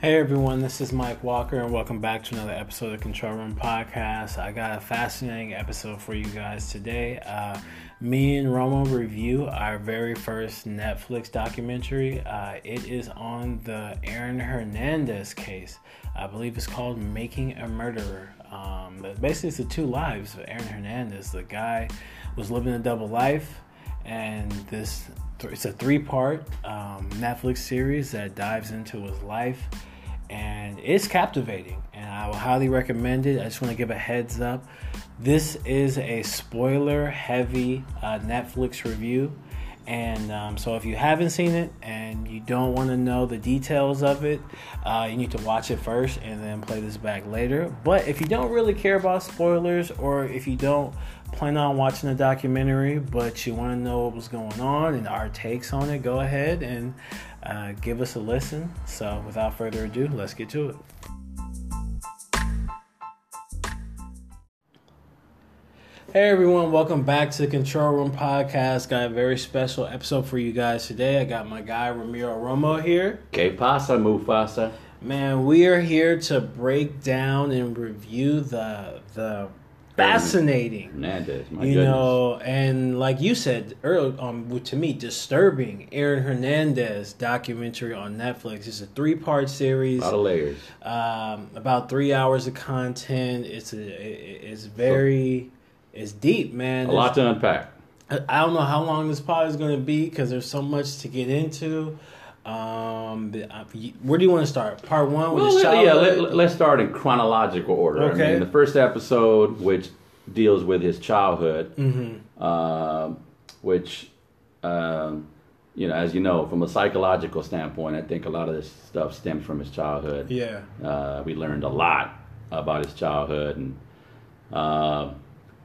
Hey everyone, this is Mike Walker, and welcome back to another episode of Control Room Podcast. I got a fascinating episode for you guys today. Uh, me and Romo review our very first Netflix documentary. Uh, it is on the Aaron Hernandez case. I believe it's called Making a Murderer. Um, basically, it's the two lives of Aaron Hernandez. The guy was living a double life, and this it's a three-part um, Netflix series that dives into his life it's captivating and I will highly recommend it. I just want to give a heads up. This is a spoiler heavy uh, Netflix review. And um, so, if you haven't seen it and you don't want to know the details of it, uh, you need to watch it first and then play this back later. But if you don't really care about spoilers, or if you don't plan on watching the documentary, but you want to know what was going on and our takes on it, go ahead and uh, give us a listen. So, without further ado, let's get to it. Hey everyone, welcome back to the Control Room Podcast. Got a very special episode for you guys today. I got my guy Ramiro Romo here. Que pasa, Mufasa? Man, we are here to break down and review the the fascinating. Hernandez, my you goodness. know, and like you said earlier, um, to me, disturbing Aaron Hernandez documentary on Netflix. It's a three part series, a lot of layers. um, about three hours of content. It's a, it- it's very, it's deep, man. A lot to unpack. I I don't know how long this pod is going to be because there's so much to get into. Um, uh, where do you want to start? Part one with Well, let- yeah, childhood? let, us start in chronological order. I Okay. mean, the first episode, which deals with his childhood, Mm-hmm. um, which, um, you know, as you know, from a psychological standpoint, I think a lot of this stuff stems from his childhood. yeah, Uh, we learned a lot about his childhood, and uh,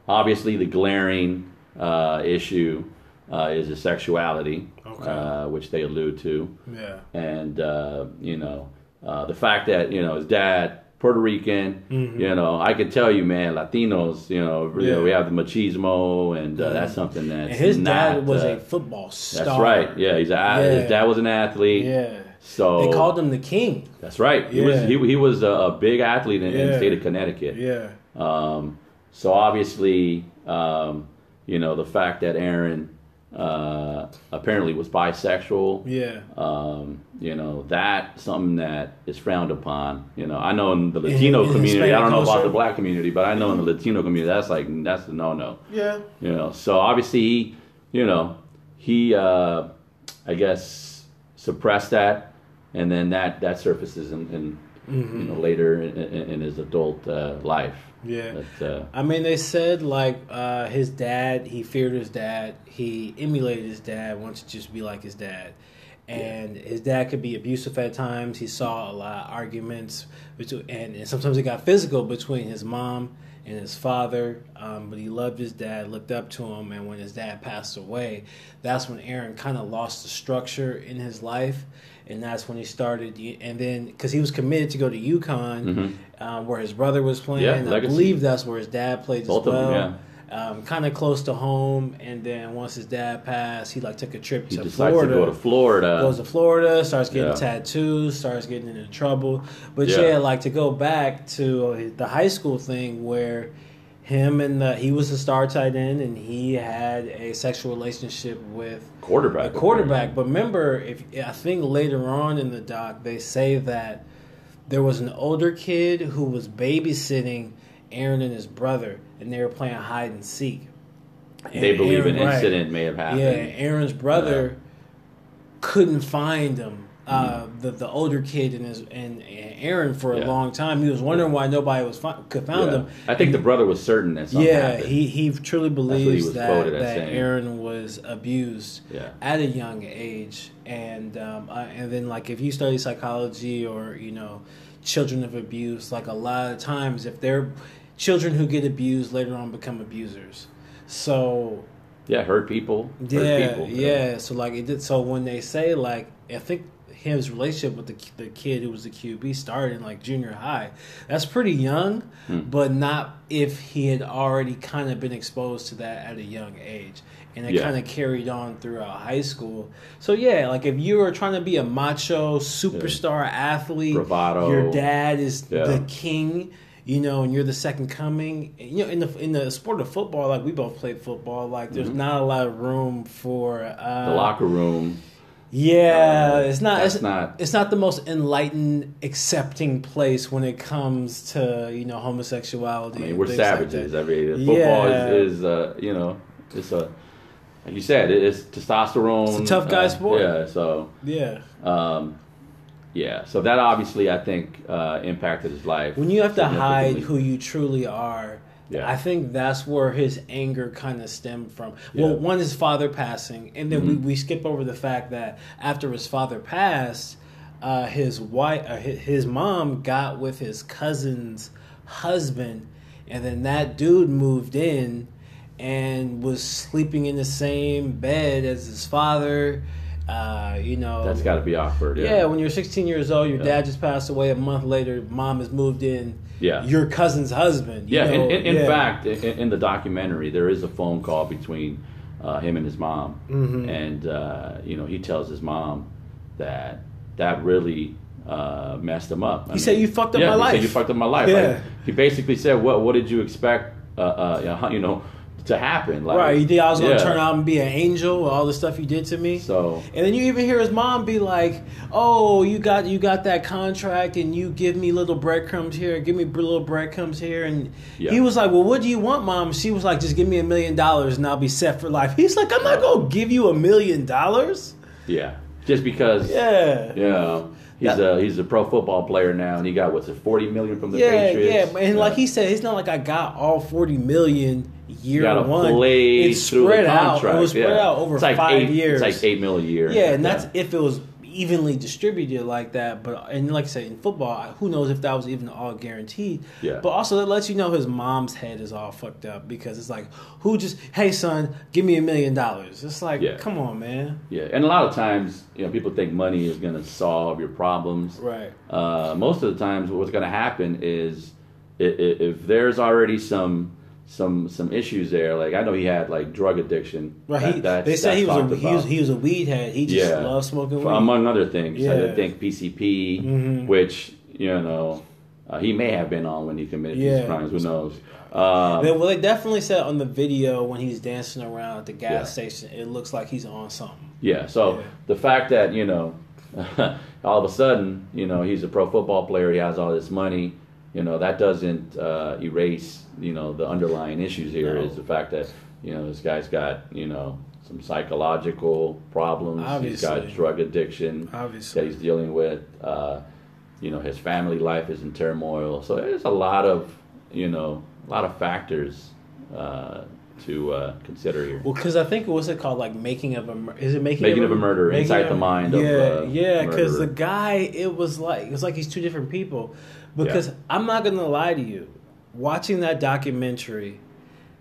obviously the glaring uh, issue uh, is his sexuality, Okay. uh, which they allude to, yeah, and uh, you know uh, the fact that you know his dad. Puerto Rican, you know, I could tell you, man, Latinos, you know, you know, we have the machismo, and uh, that's something that's and his dad was uh, a football star. That's right. Yeah, he's a, Yeah. his dad was an athlete. Yeah. So They called him the king. that's right. He was he, he was a, a big athlete in, in the state of Connecticut. Yeah. Um, so obviously, um, you know, the fact that Aaron uh, apparently was bisexual, Yeah. um, you know, that something that is frowned upon. You know, I know in the Latino in community, Hispanic I don't know about the black community, but I know in the Latino community, that's like that's the no no. Yeah. You know, so obviously he, you know, he, uh, I guess, suppressed that, and then that that surfaces in, in Mm-hmm. you know later in, in, in his adult uh, life. Yeah. But, uh, I mean, they said like uh, his dad. He feared his dad. He emulated his dad. Wanted to just be like his dad. And his dad could be abusive at times. He saw a lot of arguments, between, and, and sometimes it got physical between his mom and his father. Um, but he loved his dad, looked up to him, and when his dad passed away, that's when Aaron kind of lost the structure in his life, and that's when he started. And then because he was committed to go to UConn, um, where his brother was playing, Mm-hmm. Yeah, I believe that's where his dad played Both as of them, well. Um, kind of close to home, and then once his dad passed, he like took a trip he to Florida. to go to Florida. Goes to Florida, starts getting Yeah. tattoos, starts getting into trouble. But Yeah. yeah. like to go back to the high school thing where him and the, he was a star tight end, and he had a sexual relationship with quarterback. a quarterback. But remember, if I think later on in the doc they say that there was an older kid who was babysitting Aaron and his brother, and they were playing hide and seek. They And believe an Aaron- right. incident may have happened. Yeah, Aaron's brother couldn't find him. Uh, the the older kid and his and, and Aaron for a. Yeah. long time. He was wondering why nobody was fi- could found Yeah. him. I think the brother was certain that something Yeah, happened. he he truly what he believes that that. Aaron was abused Yeah. at a young age, and um, uh, and then like if you study psychology or you know children of abuse, like a lot of times if they're children who get abused later on become abusers. So yeah, hurt people. Hurt Yeah, people. yeah. So like it did. So when they say like, I think his relationship with the the kid who was the QB started in like junior high. That's pretty young, Hmm. but not if he had already kind of been exposed to that at a young age. And it Yeah. kind of carried on throughout high school. So yeah, like if you were trying to be a macho superstar athlete, Bravado. your dad is Yeah. the king, you know, and you're the second coming. You know, in the in the sport of football, like we both played football, like there's not a lot of room for uh, Mm-hmm. The locker room. Yeah, Uh, it's not. It's not- It's not the most enlightened, accepting place when it comes to you know homosexuality. I mean, we're like savages. I mean, football Yeah. is, is uh, you know, it's a like you said, it's testosterone. It's a tough guy uh, sport. Yeah, so yeah. um, yeah, so that obviously I think uh, impacted his life. When you have to hide who you truly are, Yeah. I think that's where his anger kind of stemmed from. Well, Yeah. Mm-hmm. one his father passing, and then we, we skip over the fact that after his father passed, uh, his wife, uh, his, his mom got with his cousin's husband, and then that dude moved in and was sleeping in the same bed as his father. Uh, you know, that's got to be awkward. yeah. Yeah, when you're 16 years old, your Yeah. dad just passed away. A month later, mom has moved in. Yeah. your cousin's husband. you Yeah, in, know, in, in yeah. fact, in, in the documentary, there is a phone call between uh, him and his mom, Mm-hmm. and uh, you know he tells his mom that that really uh, messed him up. I He said, "You fucked up yeah, my he life." Said, you fucked up my life. Yeah. Like, he basically said, "What what did you expect? Uh, uh, you know, to happen? Like, right, you think I was gonna yeah. turn out and be an angel all the stuff you did to me? So and then you even hear his mom be like, "Oh, you got you got that contract, and you give me little breadcrumbs here, give me little breadcrumbs here." And Yeah. he was like, "Well, what do you want, mom?" She was like, "Just give me a million dollars, and I'll be set for life." He's like, "I'm not gonna give you a million dollars." yeah, just because Yeah, know, he's a he's a pro football player now, and he got what's it, forty million from the yeah, Patriots. yeah. Yeah. And like he said, it's not like I got all forty million year gotta one. play it's spread out. contract. It was spread yeah. out over it's like five eight, years. It's like eight mil a year. Yeah, and that's if it was evenly distributed like that. But and like I said, in football, who knows if that was even all guaranteed? Yeah. But also, that lets you know his mom's head is all fucked up because it's like, who just, hey son, give me a million dollars? It's like, Yeah. come on, man. yeah. And a lot of times, you know, people think money is going to solve your problems. Right. Uh, most of the times, what's going to happen is if, if there's already some some some issues there. Like I know he had like drug addiction. Right. That- he, that's- they said he was a, he was he was a weed head. He just Yeah. loved smoking weed. among other things. Yeah. I think PCP, Mhm. which you know uh, he may have been on when he committed Yeah. these crimes. Who knows? Um, They- well, they definitely said on the video when he's dancing around at the gas Yeah. station, it looks like he's on something. Yeah. So the fact that you know, all of a sudden, you know, he's a pro football player. He has all this money. You know, that doesn't uh, erase you know the underlying issues here. Is No. the fact that you know this guy's got you know some psychological problems. Obviously. He's got drug addiction Obviously. that he's dealing with. Uh, you know, his family life is in turmoil. So there's a lot of you know a lot of factors uh, to uh, consider here. Well, because I think what's it called? Like making of a mur- is it making, Making of a murder, inside of- the mind of yeah a yeah because the guy it was like it was like he's two different people because Yeah. I'm not gonna lie to you watching that documentary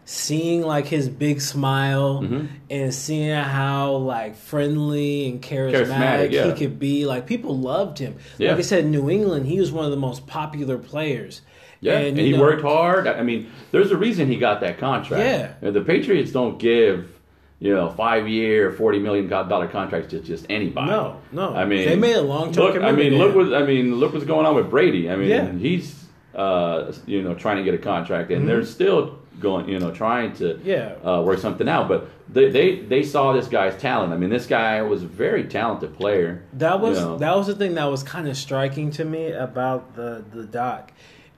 seeing like his big smile Mhm. and seeing how like friendly and charismatic, Charismatic, yeah. he could be like people loved him Yeah. like I said in New England he was one of the most popular players Yeah, and, you he know- worked hard. I mean, there's a reason he got that contract. Yeah. You know, the Patriots don't give you know five year, forty million dollar contracts to just anybody. No, no. I mean, They made a long-term look, I mean, look what I mean. Look what's going on with Brady. I mean, Yeah. Mm-hmm. he's uh, you know trying to get a contract, and they're still going, you know, trying to Yeah. uh, work something out. But they, they they saw this guy's talent. I mean, this guy was a very talented player. That was you know. that was the thing that was kind of striking to me about the the doc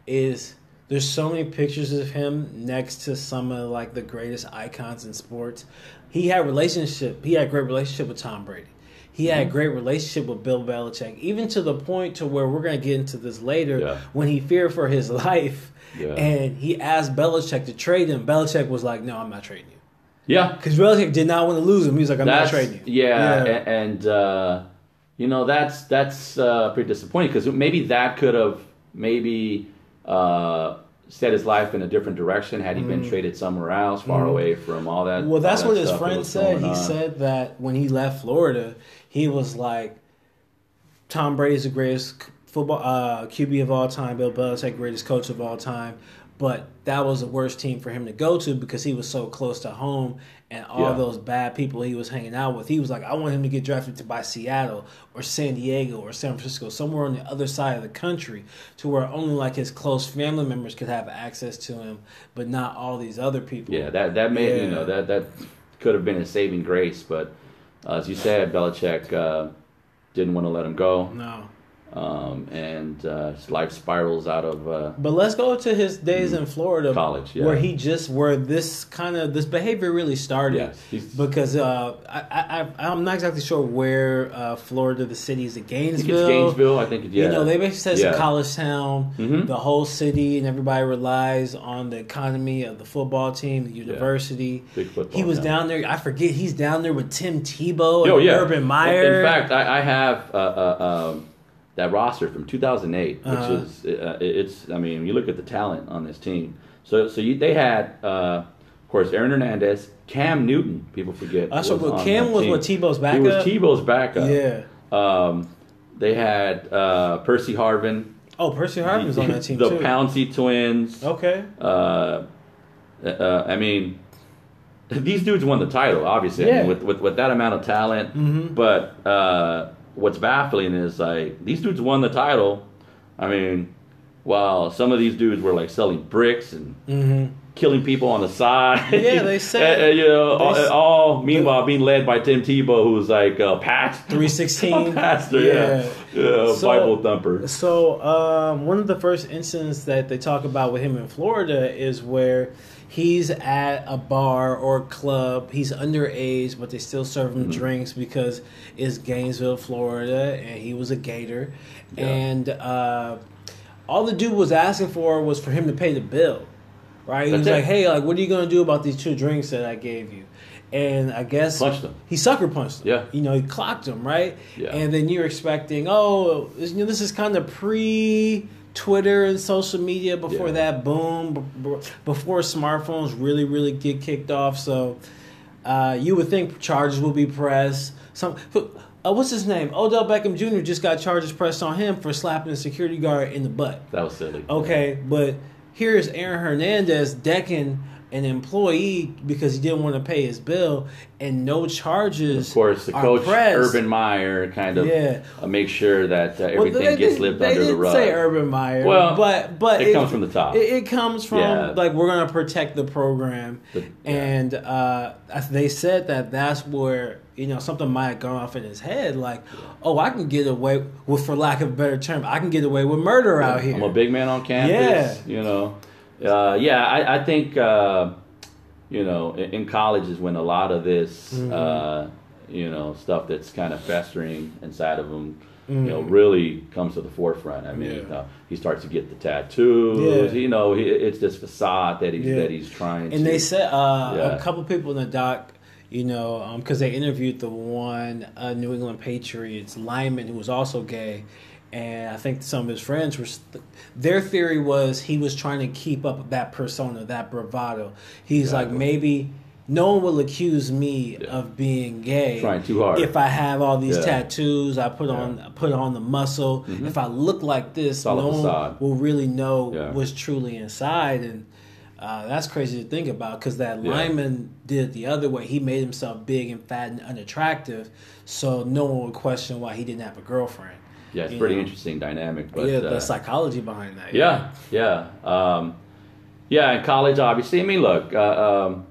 is there's so many pictures of him next to some of like the greatest icons in sports. He had relationship. He had a great relationship with Tom Brady. He Mm-hmm. had a great relationship with Bill Belichick, even to the point to where we're going to get into this later Yeah. when he feared for his life Yeah. and he asked Belichick to trade him. Belichick was like, "No, I'm not trading you." yeah, Because Belichick did not want to lose him. He was like, "I'm that's not trading you." yeah, a- and uh, you know that's that's uh, pretty disappointing because maybe that could have maybe uh, set his life in a different direction had he been traded somewhere else, far away from all that. Mm. Well, that's that what his friend said. He on. said that when he left Florida, he was like, Tom Brady's the greatest football uh, QB of all time. Bill Belichick, greatest coach of all time. But that was the worst team for him to go to because he was so close to home and all Yeah. those bad people he was hanging out with. He was like, I want him to get drafted to by Seattle or San Diego or San Francisco, somewhere on the other side of the country, to where only like his close family members could have access to him, but not all these other people. Yeah, that that made you know that that could have been a saving grace, but uh, as you said, Belichick uh, didn't want to let him go, No. Um, and uh, life spirals out of. Uh, But let's go to his days in Florida, Mm. College, yeah. where he just where this kind of this behavior really started. Yes, because uh, I, I I'm not exactly sure where uh, Florida the city is. Think Gainesville. it's Gainesville. I think it, yeah. You know, they basically said it's Yeah. a college town. Mhm. The whole city and everybody relies on the economy of the football team, the university. Big football He was town. down there. I forget. He's down there with Tim Tebow and Oh yeah, Urban Meyer. In fact, I, I have uh, uh, um, that roster from 2008, which Uh-huh. is uh, it's. I mean, you look at the talent on this team. So so you, they had, uh, of course, Aaron Hernandez, Cam Newton. People forget. What- was but Cam was team. what, Tebow's He backup? was Tebow's backup. yeah. Um, they had uh, Percy Harvin. Oh, Percy Harvin was on that team the too. Pouncey twins. Okay. Uh, uh, I mean, these dudes won the title, obviously, I Yeah. mean, with, with with that amount of talent. Mhm. But uh, what's baffling is like these dudes won the title. I mean, while some of these dudes were like selling bricks and Mm-hmm. killing people on the side. Yeah, they said- uh, you know, all, s- all meanwhile being led by Tim Tebow, who's like a pastor. 316. a pastor, yeah, yeah, So- Bible thumper. So, um, one of the first incidents that they talk about with him in Florida is where he's at a bar or club. He's underage, but they still serve him Mm-hmm. drinks because it's Gainesville, Florida, and he was a Gator. Yeah. And uh, all the dude was asking for was for him to pay the bill. Right? He That's was it. like, "Hey, like, what are you gonna do about these two drinks that I gave you?" And I guess. He sucker punched him. Yeah. You know, he clocked him, right? Yeah. And then you're expecting, oh, this, you know, this is kind of pre Twitter and social media before Yeah. that boom, before smartphones really, really get kicked off. So uh, you would think charges will be pressed. Some. Uh, what's his name? Odell Beckham Jr. just got charges pressed on him for slapping a security guard in the butt. That was silly. Okay, but here's Aaron Hernandez decking an employee because he didn't want to pay his bill, and no charges. Of course, the coach pressed. Urban Meyer kind of Yeah. uh, makes sure that uh, Well, everything they gets lived they under the didn't rug. Say Urban Meyer, Well, but but it comes from the top. It, it comes from Yeah. like we're gonna protect the program, The- yeah. and uh, they said that that's where you know something might have gone off in his head, like, oh, I can get away with, for lack of a better term, I can get away with murder out here. I'm a big man on campus. yeah. You know, uh, yeah, I, I think uh, you know in, in college is when a lot of this Mm-hmm. uh, you know stuff that's kind of festering inside of them. You know, Mhm. really comes to the forefront. I mean, Yeah. uh, he starts to get the tattoos. Yeah. You know, he, it's this facade that he's Yeah. that he's trying. to, And they said uh, a couple people in the doc, you know, because they interviewed the one uh, New England Patriots lineman who was also gay, and I think some of his friends were. St- their theory was he was trying to keep up that persona, that bravado. He's like maybe. No one will accuse me Yeah. of being gay Trying too hard. if I have all these Yeah. tattoos. I put Yeah. on put on the muscle. Mhm. If I look like this, a no one will really know what's truly inside. And uh, that's crazy to think about because that lineman did it the other way. He made himself big and fat and unattractive, so no one would question why he didn't have a girlfriend. Yeah, it's pretty know. interesting dynamic. But yeah, uh, the psychology behind that. Yeah, yeah, um, yeah. In college, obviously, I mean, look, uh, um,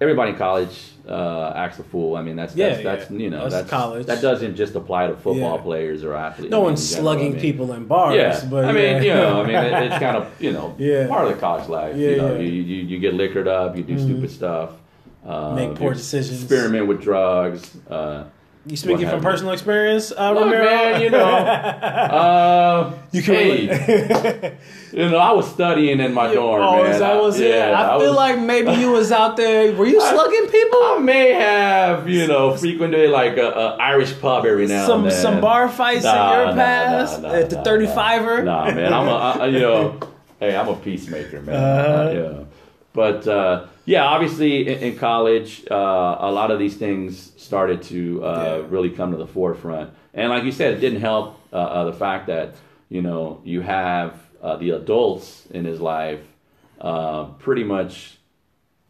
everybody in college uh, acts a fool. I mean, that's Yeah, that's, that's yeah. you know That's that's college. That doesn't just apply to football Yeah. players or athletes. No one's slugging I mean. people in bars. Yeah, but I mean, yeah. you know, I mean, it, it's kind of you know Yeah. part of the college life. Yeah, you know, yeah. you, you you get liquored up, you do Mhm. stupid stuff, uh, Make poor decisions. experiment with drugs. Uh, you speaking from you. personal experience, uh, Look, Ramiro? man, you know, uh, you can. hey, you know, I was studying in my dorm, oh, man. that was it? yeah, I, feel was- like maybe you was out there. Were you I- slugging people? I may have, you know, frequented like a, a Irish pub every now some and then. some bar fights Nah, in your nah, past nah, at the nah, 35er? Nah, man, I'm a, I, you know, hey, I'm a peacemaker, man. Uh-huh. yeah. But uh, yeah, obviously in, in college, uh, a lot of these things started to uh, Yeah. really come to the forefront. And like you said, it didn't help uh, uh, the fact that you know you have uh, the adults in his life uh, pretty much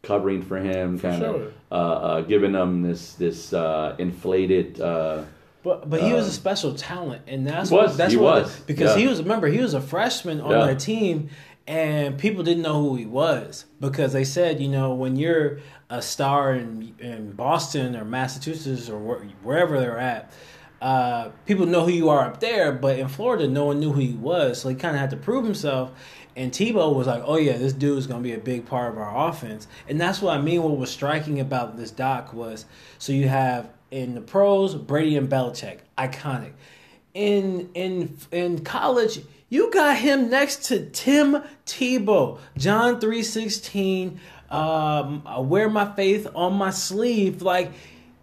covering for him, kind sure. of uh, uh, giving him this this uh, inflated. Uh, But but he was a special talent, and that's was, what, that's he what was, because yeah. he was remember he was a freshman on Yeah. their team, and people didn't know who he was because they said you know when you're a star in in Boston or Massachusetts or where, wherever they're at. Uh, people know who you are up there, but in Florida, no one knew who he was, so he kind of had to prove himself. And Tebow was like, "Oh yeah, this dude is going to be a big part of our offense," and that's what I mean. What was striking about this doc was, so you have in the pros Brady and Belichick, iconic. In in in college, you got him next to Tim Tebow, John three sixteen. Um, I wear my faith on my sleeve, like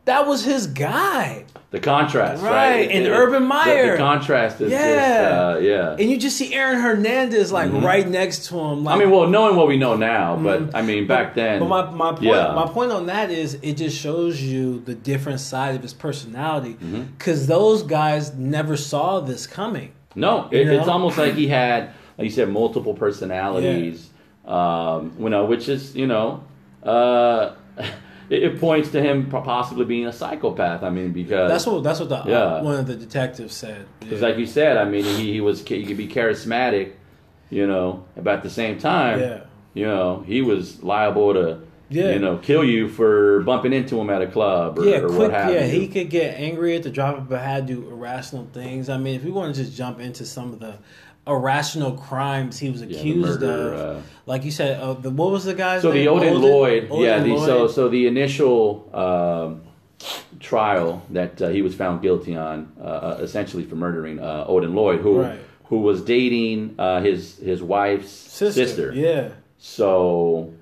that was his guy. the contrast, right? Right, and Urban the- Meyer. The, contrast is Yeah. just, uh, yeah. And you just see Aaron Hernandez like right next to him. Like, Mm-hmm. I mean, well, knowing what we know now, but I mean, back then. But my, my point yeah. my point on that is it just shows you the different side of his personality Mm-hmm. because those guys never saw this coming. No, it, it's almost like he had, like you said, multiple personalities. Um, you know, which is you know, uh, it, it points to him possibly being a psychopath. I mean, because That's what that's what the uh, Yeah. one of the detectives said. Because, like you said, I mean, he, he was he could be charismatic, you know, but at the same time, Yeah. you know, he was liable to, Yeah. you know, kill you for bumping into him at a club or, yeah, or quick. what have Yeah, he could get angry at the drop of a hat, do irrational things. I mean, if we want to just jump into some of the irrational crimes he was accused murder, of, uh, like you said, uh, the what was the guy's So name? the Odin, Lloyd, Odin yeah. The, so Lloyd. so the initial um, trial that uh, he was found guilty on, uh, uh, essentially for murdering uh, Odin Lloyd, who Right. who was dating uh, his his wife's sister. sister. Yeah, So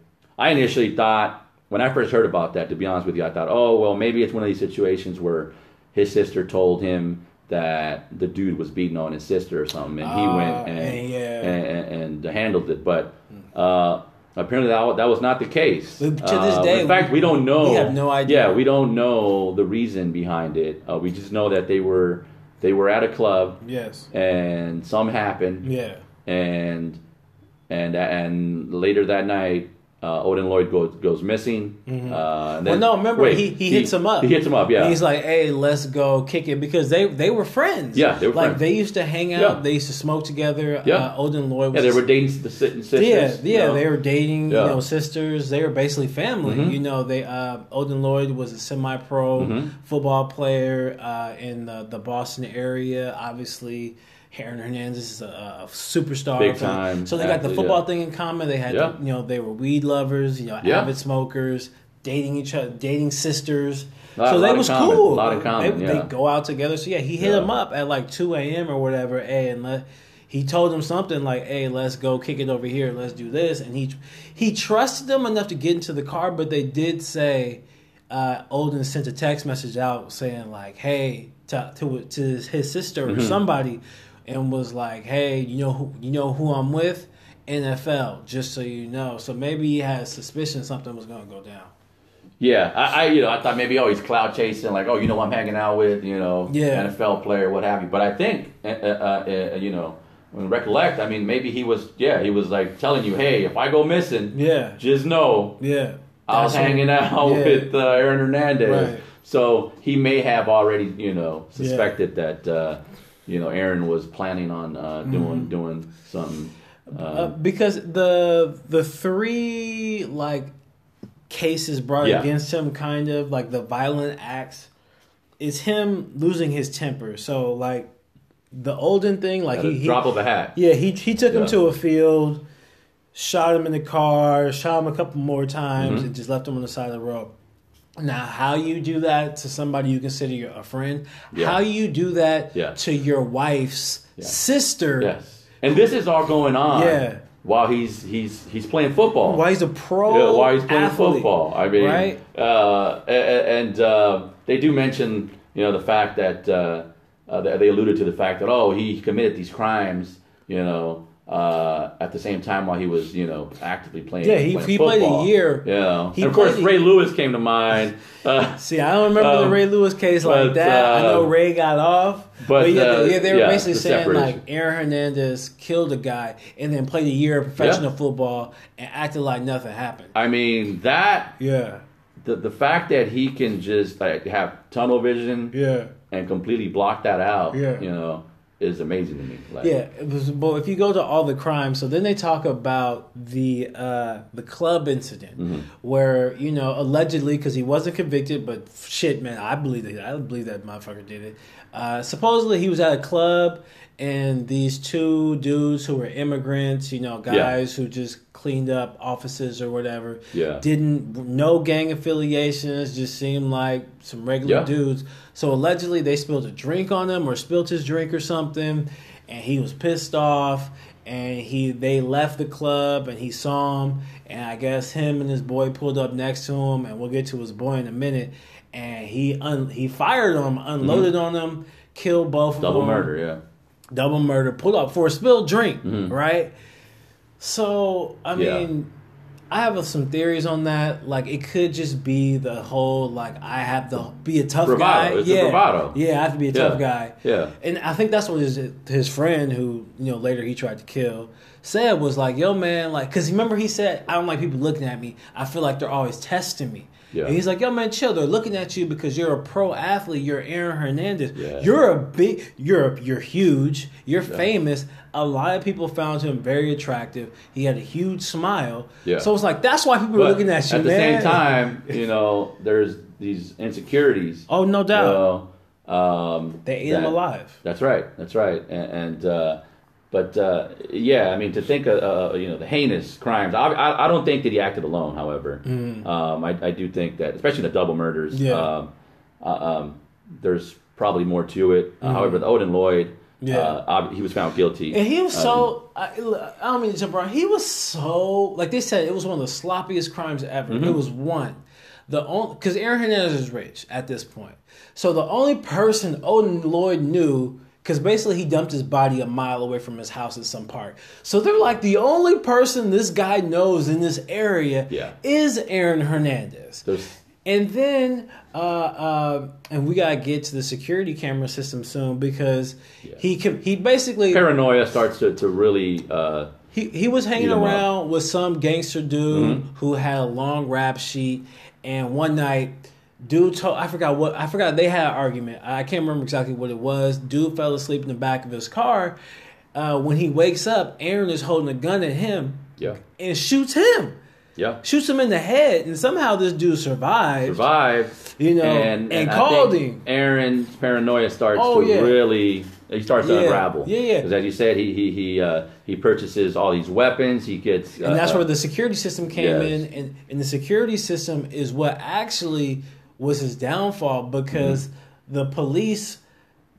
I initially thought, when I first heard about that, to be honest with you, I thought, oh, well, maybe it's one of these situations where his sister told him that the dude was beating on his sister or something, and he Ah, went and, and yeah. and, and, handled it. But uh, apparently that, that was not the case. But to this Uh, day, in fact, we don't know. we have no idea. Yeah, we don't know the reason behind it. Uh, we just know that they were they were at a club yes, and some happened yeah. and and and later that night, uh, Odin Lloyd goes goes missing. Uh, and Mm-hmm. Well, then- no, remember wait, he, he hits him up. He hits him up. Yeah, he's like, "Hey, let's go kick it," because they they were friends. Yeah, they were friends. like friends. they used to hang out. Yeah. They used to smoke together. Yeah. Uh, Odin Lloyd. yeah, they were dating the sisters. Yeah, you yeah, know? they were dating. Yeah. You know, sisters. They were basically family. Mhm. You know, they uh, Odin Lloyd was a semi-pro Mhm. football player uh, in the, the Boston area. Obviously, Aaron Hernandez is a, a superstar. Big time So they got the football yeah. thing in common. They had, Yeah. you know, they were weed lovers. You know, Yeah. avid smokers, dating each other, dating sisters. Lot- so that was common, cool. lot in common, They, they go out together. So yeah, he hit him up at like two a.m. or whatever. Hey, and let he told him something like, "Hey, let's go kick it over here. Let's do this." And he he trusted them enough to get into the car, but they did say uh, Odin sent a text message out saying like, "Hey," to to, to his sister Mm-hmm. or somebody, and was like, "Hey, you know who you know who I'm with." NFL, just so you know. So maybe he had a suspicion something was going to go down. Yeah, I, I you know I thought maybe oh he's cloud chasing like oh you know who I'm hanging out with you know Yeah. NFL player what have you but I think uh, uh, uh, you know when recollect I mean maybe he was yeah he was like telling you hey if I go missing Yeah, just know yeah. I was hanging out yeah. with uh, Aaron Hernandez. Right. So he may have already, you know, suspected that, uh, you know, Aaron was planning on uh, doing doing something. Uh, Uh, because the the three like cases brought Yeah. against him, kind of like the violent acts, is him losing his temper. So like the Odin thing, like he, he drop of a hat. yeah he he took him to a field, shot him in the car, shot him a couple more times, Mhm. and just left him on the side of the road. Now, how you do that to somebody you consider a friend? Yeah. How you do that Yeah. to your wife's Yeah. sister? Yes, and this is all going on. Yeah. While he's he's he's playing football. Why he's a pro? Yeah, while he's playing athlete. football. I mean, Right? Uh, and uh, they do mention, you know, the fact that uh, uh, they alluded to the fact that oh, he committed these crimes, you know, uh, at the same time while he was, you know, actively playing. Yeah, he- playing he played a year. Yeah, He and of course Ray Lewis came to mind. Uh, See, I don't remember the Um, Ray Lewis case like but, that. I know uh, Ray got off, but, yeah, uh, yeah, they were yeah, basically the saying like Aaron Hernandez killed a guy and then played a year of professional football and acted like nothing happened. I mean that Yeah, the the fact that he can just like have tunnel vision yeah. and completely block that out, Yeah. you know, is amazing to me. Like, Yeah, it was, but if you go to all the crimes, so then they talk about the uh, the club incident Mm-hmm. where you know allegedly because he wasn't convicted, but shit, man, I believe that I believe that motherfucker did it. Uh, supposedly he was at a club and these two dudes who were immigrants, you know, guys who just cleaned up offices or whatever, Yeah. didn't no gang affiliations, just seemed like some regular Yeah. dudes. So allegedly they spilled a drink on him or spilled his drink or something, and he was pissed off. And he they left the club and he saw him and I guess him and his boy pulled up next to him and we'll get to his boy in a minute and he un, he fired on him unloaded on them killed both of Mm-hmm. double murder. Yeah, double murder, pulled up for a spilled drink, Mhm. right? So I Yeah. mean, I have some theories on that. Like it could just be the whole like I have to be a tough Bravado. guy. It's yeah, bravado. yeah, I have to be a tough guy. yeah. And I think that's what his his friend, who you know later he tried to kill, said was like, "Yo, man, like, cause remember he said I don't like people looking at me. I feel like they're always testing me." Yeah. And he's like, "Yo, man, chill. They're looking at you because you're a pro athlete. You're Aaron Hernandez. Yeah. You're a big. You're you're huge. You're famous. A lot of people found him very attractive. He had a huge smile. Yeah. So it's like that's why people are looking at you, at the man. same time, you know, there's these insecurities. oh no you doubt, know, um, they ate him alive. That's right. That's right. And, and uh, but uh, yeah, I mean, to think of uh, you know the heinous crimes. I, I I don't think that he acted alone. However, um, I I do think that, especially the double murders. Mm-hmm. Yeah. Um, uh, um, there's probably more to it. Uh, however, the Odin Lloyd. Mm-hmm. Yeah. Uh, he was found guilty. And he was Um, so I, I don't mean to jump around. He was so like they said it was one of the sloppiest crimes ever. Mm-hmm. It was one. The only because Aaron Hernandez is rich at this point, so the only person Odin Lloyd knew because basically he dumped his body a mile away from his house in some park. So they're like the only person this guy knows in this area Yeah. is Aaron Hernandez. There's, And then, uh, uh, and we gotta get to the security camera system soon because Yeah. he he basically paranoia starts to to really. Uh, he he was hanging Beat 'em up. around with some gangster dude Mm-hmm. who had a long rap sheet, and one night, dude told I forgot what I forgot they had an argument. I can't remember exactly what it was. Dude fell asleep in the back of his car. Uh, when he wakes up, Aaron is holding a gun at him yeah. and shoots him, Yeah. shoots him in the head, and somehow this dude survives. Survived. You know, and, and I called him. Aaron's paranoia starts Oh, to yeah. really. He starts to unravel. yeah, yeah. Because as you said, he he he uh, he purchases all these weapons. He gets. and that's uh, where the security system came yes. in and, and the security system is what actually was his downfall because Mm-hmm. the police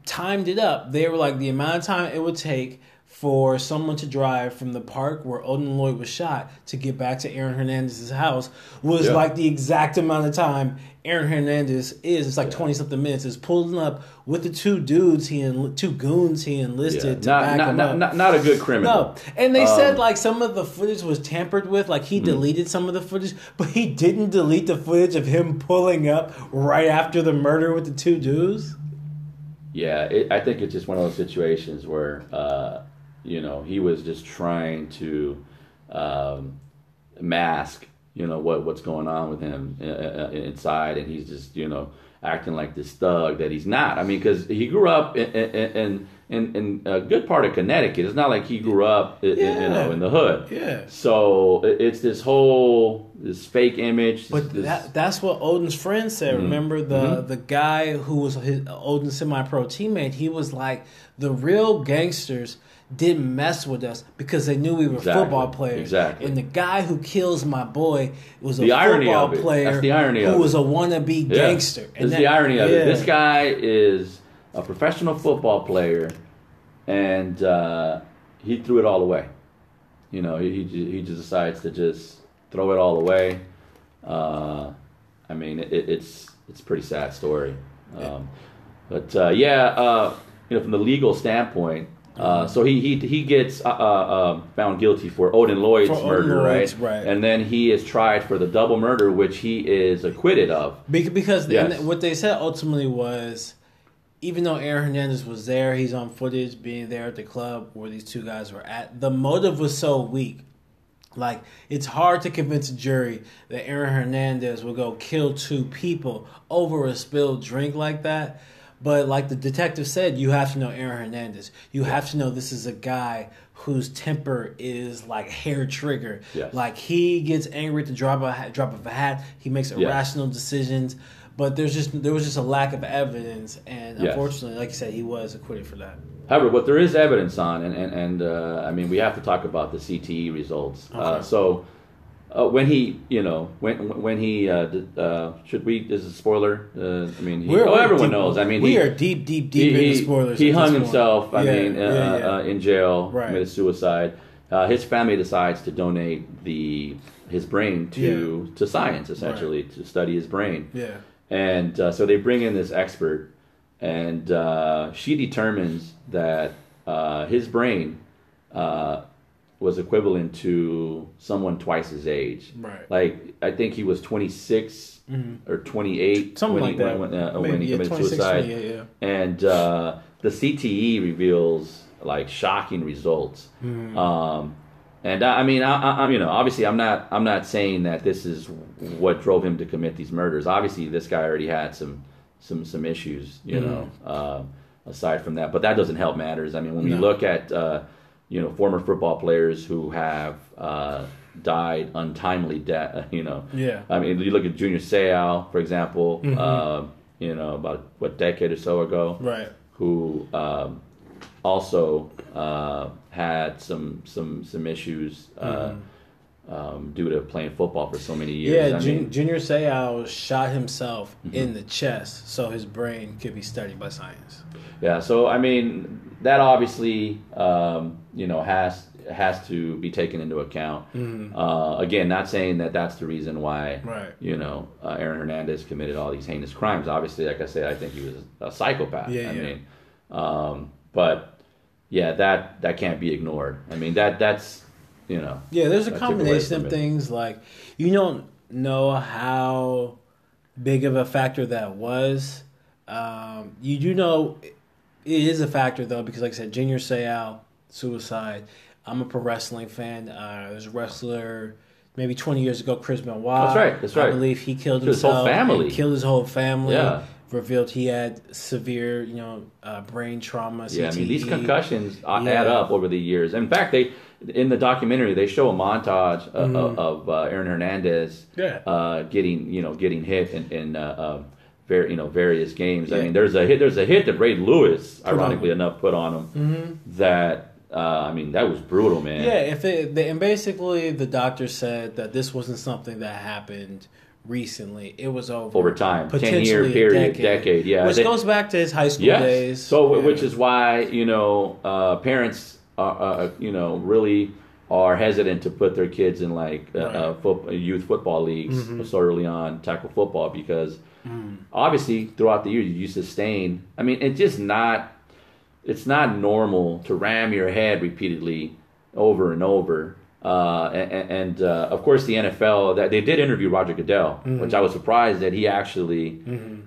timed it up they were like the amount of time it would take for someone to drive from the park where Odin Lloyd was shot to get back to Aaron Hernandez's house was Yeah. like the exact amount of time Aaron Hernandez is. It's like twenty something minutes. Is pulling up with the two dudes he two goons he yeah. enlisted to not, back not, him not, up. not not a good criminal. No, and they Um, said like some of the footage was tampered with. Like he deleted some of the footage, but he didn't delete the footage of him pulling up right after the murder with the two dudes. Yeah, it, I think it's just one of those situations where, uh, you know, he was just trying to um, mask, you know, what what's going on with him uh, uh, inside, and he's just, you know, acting like this thug that he's not. I mean, because he grew up in in, in in a good part of Connecticut. It's not like he grew up, in, in, you know, in the hood. Yeah. So it's this whole this fake image. But this, that, that's what Odin's friend said. Mm-hmm. Remember the the guy who was his Odin's semi pro teammate. He was like the real gangsters didn't mess with us because they knew we were Exactly. football players. Exactly. And the guy who kills my boy was a The irony football of it. player That's the irony who of was it. a wannabe Yeah. gangster. This is that- the irony of it. This guy is a professional football player, and uh, he threw it all away. You know, he he he just decides to just throw it all away. Uh, I mean, it, it's it's a pretty sad story. Um, but uh, yeah, uh, you know, from the legal standpoint, Uh, so he he he gets uh, uh, found guilty for Odin Lloyd's For Odin murder, Lloyd's, right? right. And then he is tried for the double murder, which he is acquitted of. Be- Because Yes. what they said ultimately was, even though Aaron Hernandez was there, he's on footage being there at the club where these two guys were at. The motive was so weak. Like it's hard to convince a jury that Aaron Hernandez would go kill two people over a spilled drink like that. But like the detective said, you have to know Aaron Hernandez. You have to know this is a guy whose temper is like hair trigger. Yes. Like he gets angry at the drop of a hat, drop of a hat. He makes irrational decisions. But there's just there was just a lack of evidence, and Yes. unfortunately, like you said, he was acquitted for that. However, what there is evidence on, and and, and uh, I mean, we have to talk about the CTE results. Uh, so uh, when he, you know, when when he, uh, did, uh, should we? This is a spoiler? Uh, I mean, he, oh, everyone deep- knows. I mean, we he, are deep, deep, deep he, in the spoilers. He hung this point. himself. I Yeah, mean, uh, yeah, yeah. Uh, in jail, Right. committed suicide. Uh, his family decides to donate the his brain to to science, essentially, to study his brain. yeah, And uh, so they bring in this expert, and uh, she determines that uh, his brain uh, was equivalent to someone twice his age. right. Like I think he was 26 or 28 Mm-hmm. Something when like he, that. when, uh, Maybe, when he yeah, committed 26, suicide. 28, yeah. And uh, the CTE reveals like shocking results. Mm-hmm. Um, and I, I mean, I, I, I'm you know, obviously, I'm not, I'm not saying that this is what drove him to commit these murders. Obviously, this guy already had some, some, some issues, you Mm-hmm. know. Uh, aside from that, but that doesn't help matters. I mean, when we look at, uh, you know, former football players who have uh, died untimely death, you know. Yeah. I mean, you look at Junior Seau, for example. Mm-hmm. Uh, you know, about what decade or so ago Right. who um, also uh, had some some some issues uh, um, due to playing football for so many years. Yeah, Jun- mean, Mm-hmm. Junior Seau shot himself in the chest so his brain could be studied by science. yeah. So I mean, that obviously um, you know has has to be taken into account. Uh, again, not saying that that's the reason why Mm-hmm. Right. you know uh, Aaron Hernandez committed all these heinous crimes. Obviously, like I said, I think he was a psychopath. Yeah, I yeah. mean, um, but yeah, that that can't be ignored. I mean, that that's you know. Yeah, there's a That took away combination of things like you don't know how big of a factor that was. Um, you do know it is a factor though because, like I said, Junior Seau suicide. I'm a pro wrestling fan. Uh, there's a wrestler maybe 20 years ago, Chris Benoit. That's right, that's right. I believe he killed his whole family. Killed his whole family. Yeah. Revealed he had severe, you know, uh, brain trauma. Yeah, I mean these concussions uh Yeah. add up over the years. In fact, they in the documentary they show a montage of, of, of uh, Aaron Hernandez Mm-hmm. Yeah. uh, getting you know getting hit and, in uh, uh, ver- you know various games. I mean, there's a hit there's a hit that Ray Lewis, on ironically enough, put on him that uh, I mean that was brutal, man. Yeah, if it, they, and basically the doctor said that this wasn't something that happened recently. It was over Over time, 10 year period, decade, yeah. which They- goes back to his high school Yes. days. So, Yeah. which is why you know uh, parents, are, uh, you know, really are hesitant to put their kids in like uh, Right. uh, youth football leagues Mm-hmm. so early on, tackle football, because Mm. obviously throughout the year you sustain. I mean, it's just not. It's not normal to ram your head repeatedly over and over. Uh, and and uh, of course, the NFL that they did interview Roger Goodell, Mm-hmm. which I was surprised that he actually,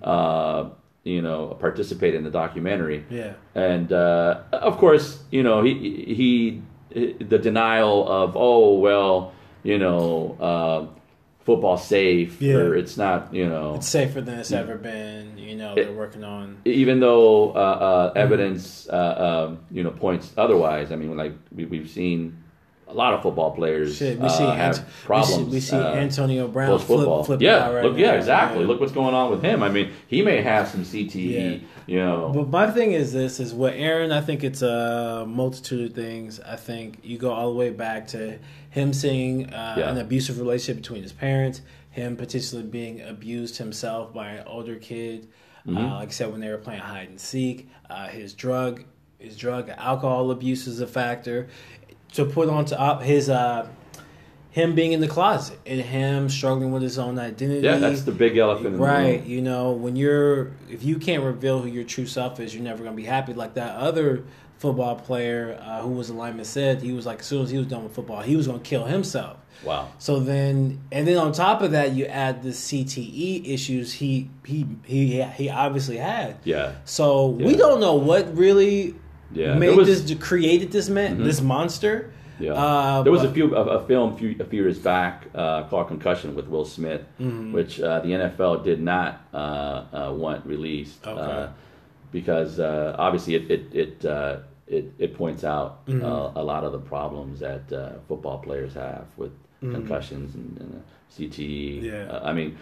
uh, you know, participated in the documentary. yeah, And uh, of course, you know, he he the denial of oh well, you know, uh, football's safe Yeah. or it's not, you know, it's safer than it's ever been. You know, they're working on. even though uh, uh, Mm-hmm. evidence uh, um, you know points otherwise. I mean, like we, we've seen a lot of football players Shit, we uh, see have Ant- problems. We see, we see uh, Antonio Brown flip, flip yeah, right look, yeah, now. exactly. Yeah. Look what's going on with him. I mean, he may have some CTE. Yeah. You know, But my thing is this: is what Aaron. I think it's a multitude of things. I think you go all the way back to him seeing uh, Yeah. an abusive relationship between his parents, him potentially being abused himself by an older kid. Mm-hmm. Uh, like I said, when they were playing hide and seek, uh, his drug, his drug alcohol abuse is a factor. To put on top his uh, him being in the closet and him struggling with his own identity. yeah, that's the big elephant in the Right, you know, when you're if you can't reveal who your true self is, you're never gonna be happy. Like that other football player uh, who was a lineman said he was like as soon as he was done with football, he was going to kill himself. Wow. So then, and then on top of that, you add the CTE issues he he he he obviously had. Yeah. So we don't know what really Yeah. made was- Mm-hmm. this created this man this monster. Yeah, Uh, there was a few a, a film few, a few years back uh, called Concussion with Will Smith, Mm-hmm. which uh, the NFL did not uh, uh, want released Okay. uh, because uh, obviously it it it, uh, it, it points out Mm-hmm. uh, a lot of the problems that uh, football players have with concussions and, and CTE. Mm-hmm. Yeah. I mean,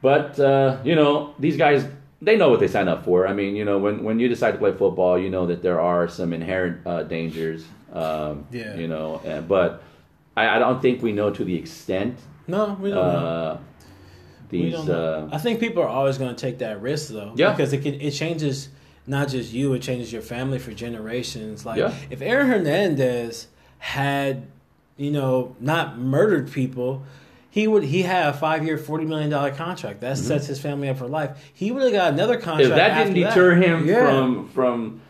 but uh, you know these guys they know what they sign up for. I mean, you know when when you decide to play football, you know that there are some inherent uh, dangers. Um, Yeah. You know, and, but I, I don't think we know to the extent No, we don't know. uh, We these. don't know. Uh, I think people are always going to take that risk though, Yeah. because it can, it changes not just you, it changes your family for generations. Like Yeah. if Aaron Hernandez had, you know, not murdered people. He would. He had a five-year, forty million dollar contract. That sets his family up for life. He would have got another contract. Mm-hmm. if that didn't deter that. him Yeah. from from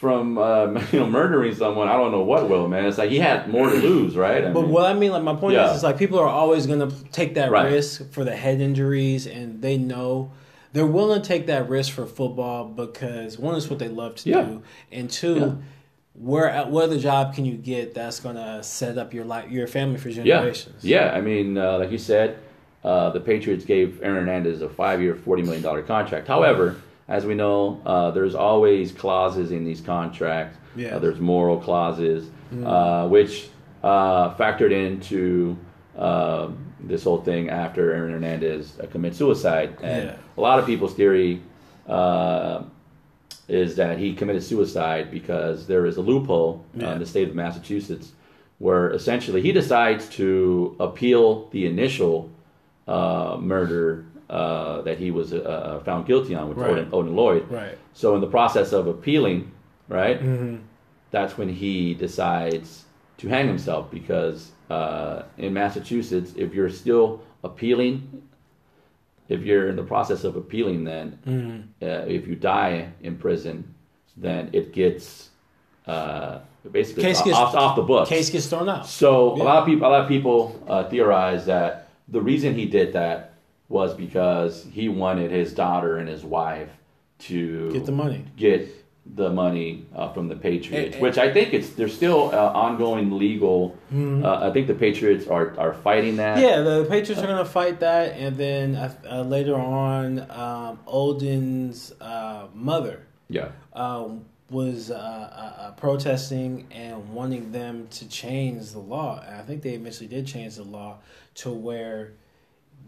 from um, you know murdering someone, I don't know what will, man. It's like he had more to lose, right? I But mean, what I mean, like my point Yeah. is, is like people are always going to take that Right. risk for the head injuries, and they know they're willing to take that risk for football because one is what they love to Yeah. do, and two, Yeah. Where what other job can you get that's going to set up your life, your family for yeah, generations? yeah. yeah. I mean, uh, like you said, uh, the Patriots gave Aaron Hernandez a five-year, forty million dollar contract. However, as we know, uh, there's always clauses in these contracts. Yeah. Uh, there's moral clauses, uh, which uh, factored into uh, this whole thing after Aaron Hernandez uh, commits suicide. And Yeah. a lot of people's theory uh, is that he committed suicide because there is a loophole Yeah. in the state of Massachusetts where essentially he decides to appeal the initial uh, murder uh, that he was uh, found guilty on with Right. Odin, Odin Lloyd. Right. So in the process of appealing, right, Mm-hmm. that's when he decides to hang himself because uh, in Massachusetts, if you're still appealing, if you're in the process of appealing, then Mm-hmm. uh, if you die in prison, then it gets uh, basically Case off, gets- off, the books. Case gets thrown out. So Yeah. a lot of people, a lot of people uh, theorize that the reason he did that was because he wanted his daughter and his wife to Get the money. get the money uh, from the Patriots, which I think it's there's still uh, ongoing legal. Uh, I think the Patriots are are fighting that. Mm-hmm. Yeah, the Patriots are going to fight that, and then uh, uh, later on, um, Odin's uh, mother yeah, uh, was uh, uh, uh, protesting and wanting them to change the law. And I think they eventually did change the law to where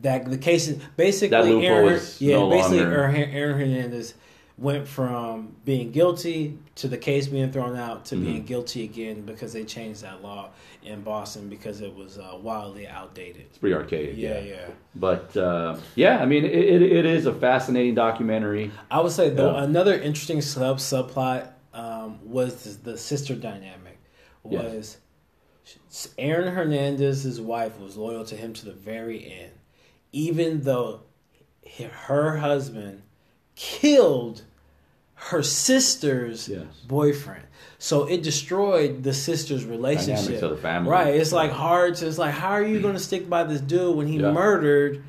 that the case is basically That Aaron, yeah, no basically longer- Aaron Hernandez went from being guilty to the case being thrown out to Mm-hmm. being guilty again because they changed that law in Boston because it was uh, wildly outdated. it's pretty archaic. Yeah, yeah. But uh, yeah, I mean, it, it, it is a fascinating documentary. I would say though Yeah. another interesting sub subplot um, was the sister dynamic. Yes. Was Aaron Hernandez's wife was loyal to him to the very end, even though her husband killed her sister's Yes. boyfriend. So it destroyed the sister's relationship. Of the family. Right. It's like hard to. It's like how are you going to stick by this dude when he Yeah. murdered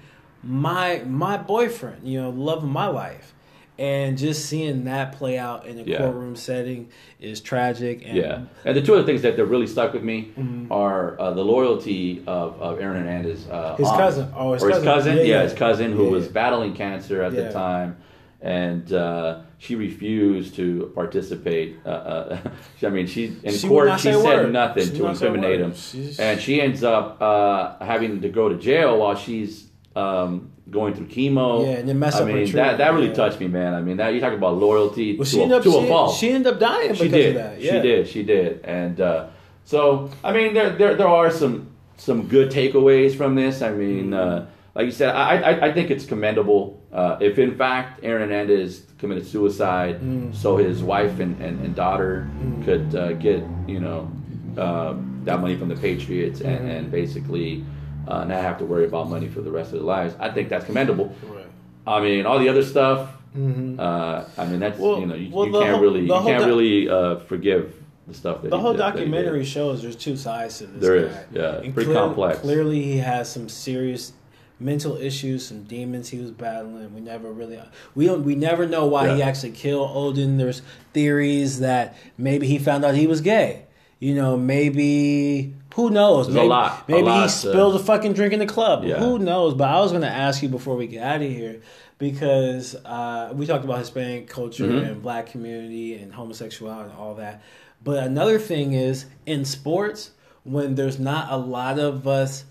my my boyfriend? You know, love of my life. And just seeing that play out in a Yeah. courtroom setting is tragic. And Yeah, and the two other things that, that really stuck with me Mm-hmm. are uh, the loyalty of, of Aaron Hernandez, uh, His aunt. cousin. Oh, his or his cousin. cousin. Yeah, Yeah, his cousin who was battling cancer at the time, and uh, she refused to participate. Uh, uh, I mean, she in She court she said word. nothing She to incriminate him, She's- and she ends up uh, having to go to jail while she's um, going through chemo. Yeah, and mess I up her mean, that treatment, that really yeah. touched me, man. I mean, that you talk about loyalty Well, to, she a, up to a fault she ended up dying because she did. of that. Yeah. She did. She did. And uh, so, I mean, there, there there are some some good takeaways from this. I mean, uh, like you said, I, I I think it's commendable. Uh, if in fact Aaron Hernandez committed suicide, so his wife and, and, and daughter could uh, get you know uh, that money from the Patriots and, and basically uh, not have to worry about money for the rest of their lives. I think that's commendable. Right. I mean, all the other stuff, Uh, I mean, that's Well- you know you, well, you can't whole- really you can't doc- really uh, forgive the stuff that The whole did- that he did. documentary shows there's two sides to this. There guy. is, yeah, And pretty clear- complex. Clearly, he has some serious mental issues, some demons he was battling. We never really, we don't, we never know why he actually killed Odin. There's theories that maybe he found out he was gay. You know, maybe who knows? There's a maybe lot- a maybe lot he to- spilled a fucking drink in the club. Yeah. Who knows? But I was going to ask you before we get out of here because uh, we talked about Hispanic culture Mhm. and black community and homosexuality and all that. But another thing is in sports, when there's not a lot of us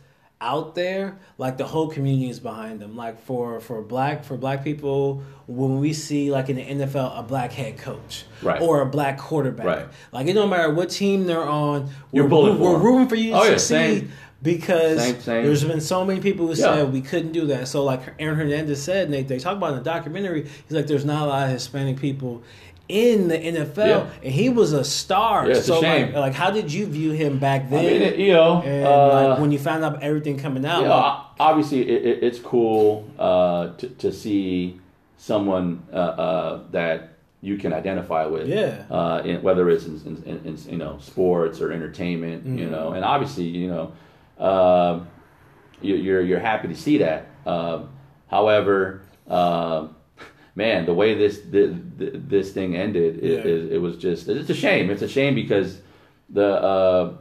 out there, like the whole community is behind them. Like for for black for black people, when we see like in the NFL a black head coach Right. or a black quarterback, Right. like it don't matter what team they're on, You're we're, pulling we're rooting for you to Oh, yeah, succeed. same. Because Same, same. there's been so many people who Yeah. said we couldn't do that. So like Aaron Hernandez said, and they, they talk about in the documentary, he's like, there's not a lot of Hispanic people in the NFL, Yeah. and he was a star. Yeah, it's a shame. like, like, how did you view him back I then? mean, it, you know, and uh, like when you found out everything coming out, you know, like, obviously it, it, it's cool uh, to, to see someone uh, uh, that you can identify with. Yeah. Uh, in, whether it's in, in, in, you know sports or entertainment, you Mhm. know, and obviously you know, uh, you, you're you're happy to see that. Um however, um man, the way this this, this thing ended, it, Yeah. it, it was just it's a shame. It's a shame because the uh,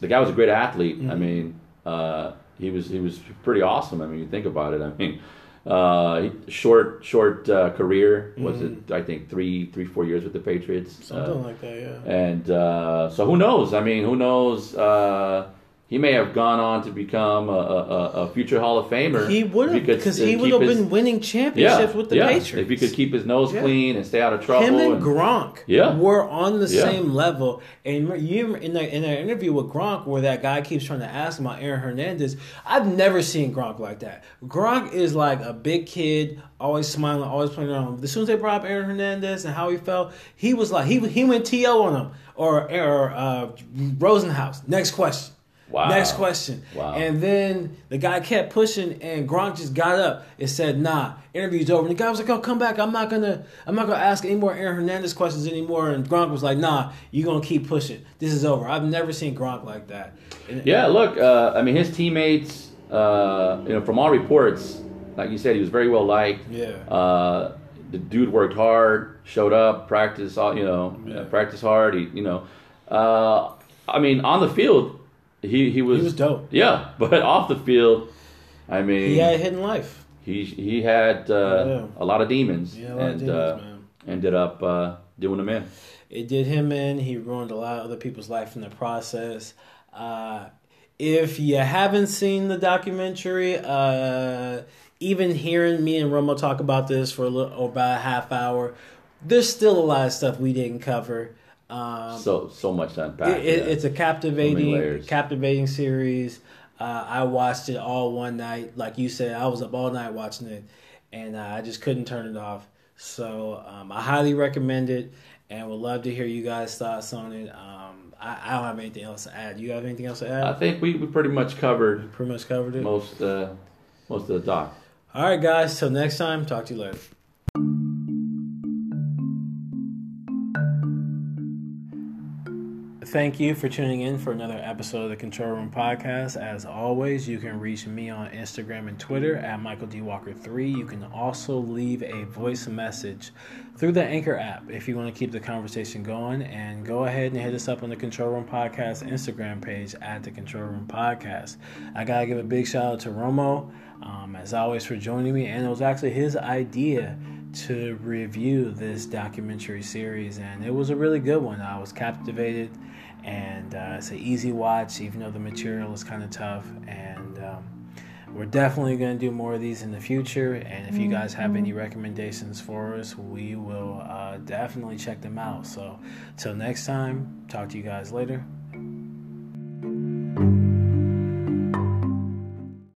the guy was a great athlete. I Mhm. mean, uh, he was he was pretty awesome. I mean, you think about it. I mean, uh, short short uh, career was it? I think three three four years with the Patriots. Mm-hmm. something Uh, like that, yeah. and uh, so who knows? I mean, who knows? He may have gone on to become a, a, a future Hall of Famer. He would have because he would have his- been winning championships yeah, with the yeah. Patriots. If he could keep his nose Yeah. clean and stay out of trouble. Him and and- Gronk Yeah. were on the same level. And you in the in that interview with Gronk, where that guy keeps trying to ask him about Aaron Hernandez, I've never seen Gronk like that. Gronk is like a big kid, always smiling, always playing around. As soon as they brought up Aaron Hernandez and how he felt, he was like he he went to on him or or uh, Rosenhaus. Next question. Wow. Next question. Wow. And then the guy kept pushing, and Gronk just got up and said, "Nah, interview's over." And the guy was like, "Oh, come back. I'm not gonna, I'm not gonna ask any more Aaron Hernandez questions anymore." And Gronk was like, "Nah, you're gonna keep pushing. This is over." I've never seen Gronk like that. And- Yeah, look, uh, I mean, his teammates, uh, you know, from all reports, like you said, he was very well liked. Yeah. Uh, the dude worked hard, showed up, practiced, all you know, Yeah. practiced hard. He, you know, uh, I mean, on the field, he he was He was dope. Yeah, but off the field, I mean, He had a hidden life. he he had uh, Yeah. a lot of demons, Yeah, lot of and demons, uh, ended up uh, doing them in. It did him in. He ruined a lot of other people's life in the process. Uh, if you haven't seen the documentary, uh, even hearing me and Romo talk about this for a little about a half hour, there's still a lot of stuff we didn't cover. Um, So so much to unpack. it, it, yeah. It's a captivating, captivating series. Uh, I watched it all one night, like you said. I was up all night watching it, and uh, I just couldn't turn it off. So um, I highly recommend it, and would love to hear you guys' thoughts on it. Um, I, I don't have anything else to add. You have anything else to add? I think we, we pretty much covered Pretty much covered it. most uh, most of the doc. All right, guys. Till next time. Talk to you later. Thank you for tuning in for another episode of the Control Room Podcast. As always, you can reach me on Instagram and Twitter at Michael D. Walker3. You can also leave a voice message through the Anchor app if you want to keep the conversation going. And go ahead and hit us up on the Control Room Podcast Instagram page at the Control Room Podcast. I got to give a big shout out to Romo, um, as always, for joining me. And it was actually his idea to review this documentary series, and it was a really good one. I was captivated, and uh, it's an easy watch, even though the material is kind of tough. And um, we're definitely going to do more of these in the future. And if you guys have any recommendations for us, we will uh, definitely check them out. So, till next time, talk to you guys later.